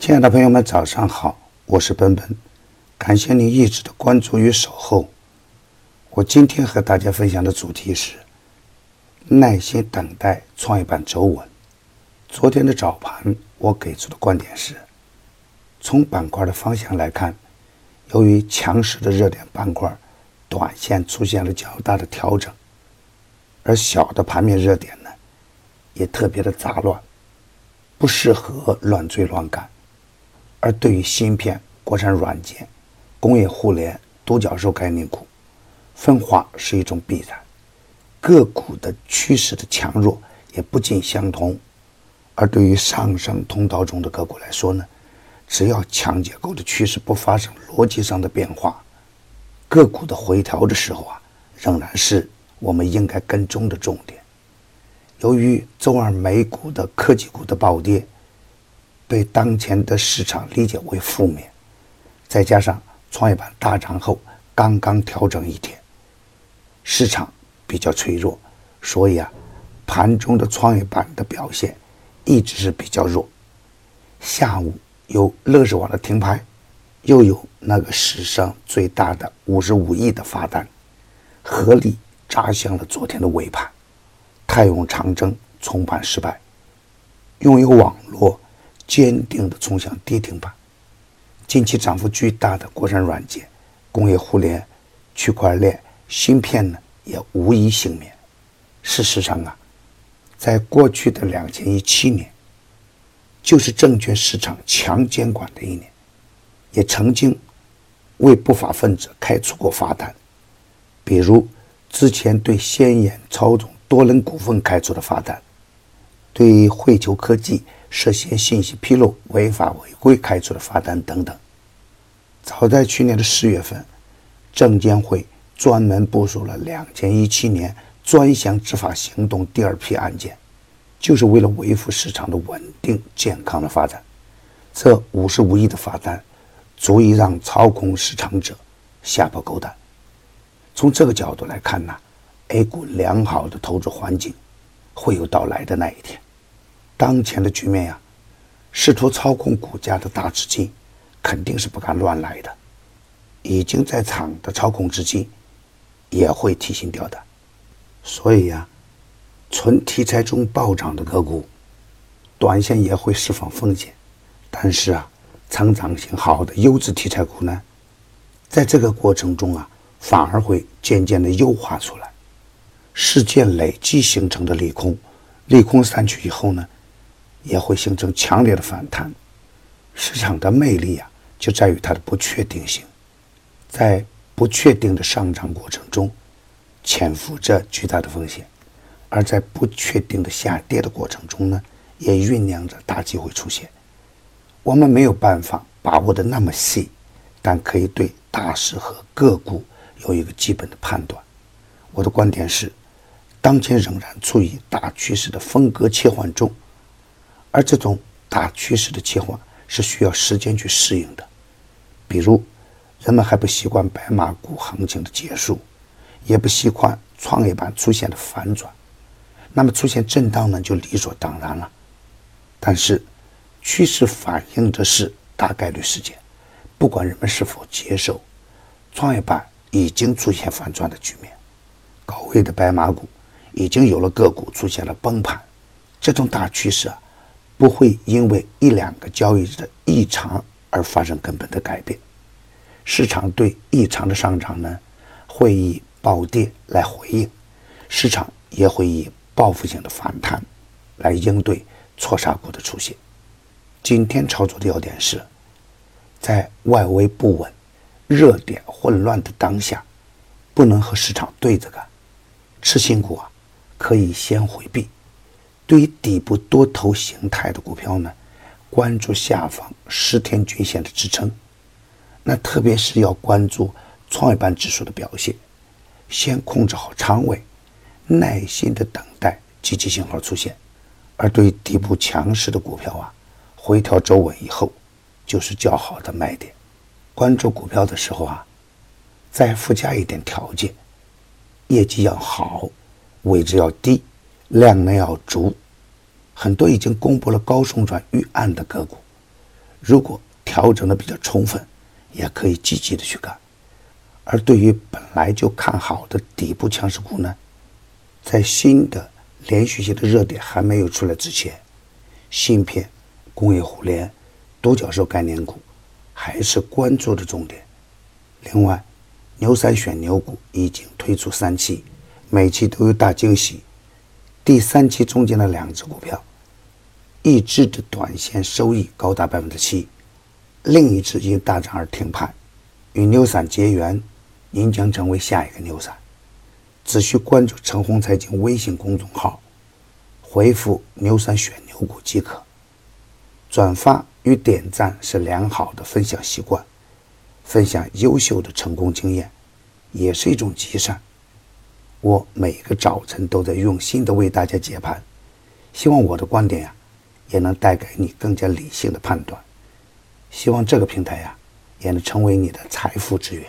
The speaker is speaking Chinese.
亲爱的朋友们，早上好，我是奔奔，感谢您一直的关注与守候。我今天和大家分享的主题是耐心等待创业板走稳。昨天的早盘，我给出的观点是：从板块的方向来看，由于强势的热点板块短线出现了较大的调整，而小的盘面热点呢，也特别的杂乱，不适合乱追乱赶。而对于芯片、国产软件、工业互联、独角兽概念股，分化是一种必然。个股的趋势的强弱也不尽相同。而对于上升通道中的个股来说呢，只要强结构的趋势不发生逻辑上的变化，个股的回调的时候啊，仍然是我们应该跟踪的重点。由于周二美股的科技股的暴跌。被当前的市场理解为负面，再加上创业板大涨后刚刚调整一天，市场比较脆弱，所以啊，盘中的创业板的表现一直是比较弱。下午有乐视网的停牌，又有那个史上最大的五十五亿的罚单，合力砸向了昨天的尾盘。泰永长征冲盘失败，拥有网络。坚定地冲向跌停板。近期涨幅巨大的国产软件、工业互联、区块链、芯片呢，也无一幸免。事实上啊，在过去的两千一七年，就是证券市场强监管的一年，也曾经为不法分子开出过罚单，比如之前对先眼操纵多伦股份开出的罚单，对汇球科技。涉嫌信息披露、违法违规开出的罚单等等。早在去年的十月份，证监会专门部署了两千一七年专项执法行动第二批案件，就是为了维护市场的稳定健康的发展。这五十五亿的罚单，足以让操控市场者吓破狗胆。从这个角度来看呢，A 股良好的投资环境会有到来的那一天。当前的局面呀，试图操控股价的大资金肯定是不敢乱来的，已经在场的操控资金也会提心吊胆，所以呀，纯题材中暴涨的个股，短线也会释放风险，但是啊，成长性好的优质题材股呢，在这个过程中啊，反而会渐渐的优化出来，事件累积形成的利空，利空散去以后呢？也会形成强烈的反弹。市场的魅力啊，就在于它的不确定性，在不确定的上涨过程中，潜伏着巨大的风险；而在不确定的下跌的过程中呢，也酝酿着大机会出现。我们没有办法把握的那么细，但可以对大势和个股有一个基本的判断。我的观点是，当前仍然处于大趋势的风格切换中。而这种大趋势的切换是需要时间去适应的，比如人们还不习惯白马股行情的结束，也不习惯创业板出现的反转，那么出现震荡呢就理所当然了。但是趋势反映的是大概率事件，不管人们是否接受，创业板已经出现反转的局面，高位的白马股已经有了个股出现了崩盘，这种大趋势啊。不会因为一两个交易日的异常而发生根本的改变。市场对异常的上涨呢，会以暴跌来回应；市场也会以报复性的反弹来应对错杀股的出现。今天操作的要点是，在外围不稳、热点混乱的当下，不能和市场对着干。次新股啊，可以先回避。对于底部多头形态的股票呢，关注下方十天均线的支撑，那特别是要关注创业板指数的表现，先控制好仓位，耐心的等待积极信号出现。而对于底部强势的股票啊，回调走稳以后，就是较好的卖点。关注股票的时候啊，再附加一点条件：业绩要好，位置要低。量呢要足，很多已经公布了高送转预案的个股，如果调整的比较充分，也可以积极的去干。而对于本来就看好的底部强势股呢，在新的连续性的热点还没有出来之前，芯片、工业互联、独角兽概念股还是关注的重点。另外，牛三选牛股已经推出三期，每期都有大惊喜。第三期中间的两只股票，一只的短线收益高达百分之七，另一只因大涨而停牌。与牛散结缘，您将成为下一个牛散。只需关注陈红财经微信公众号，回复“牛散选牛股”即可。转发与点赞是良好的分享习惯，分享优秀的成功经验，也是一种积善。我每个早晨都在用心的为大家解盘，希望我的观点呀，也能带给你更加理性的判断。希望这个平台呀，也能成为你的财富之源。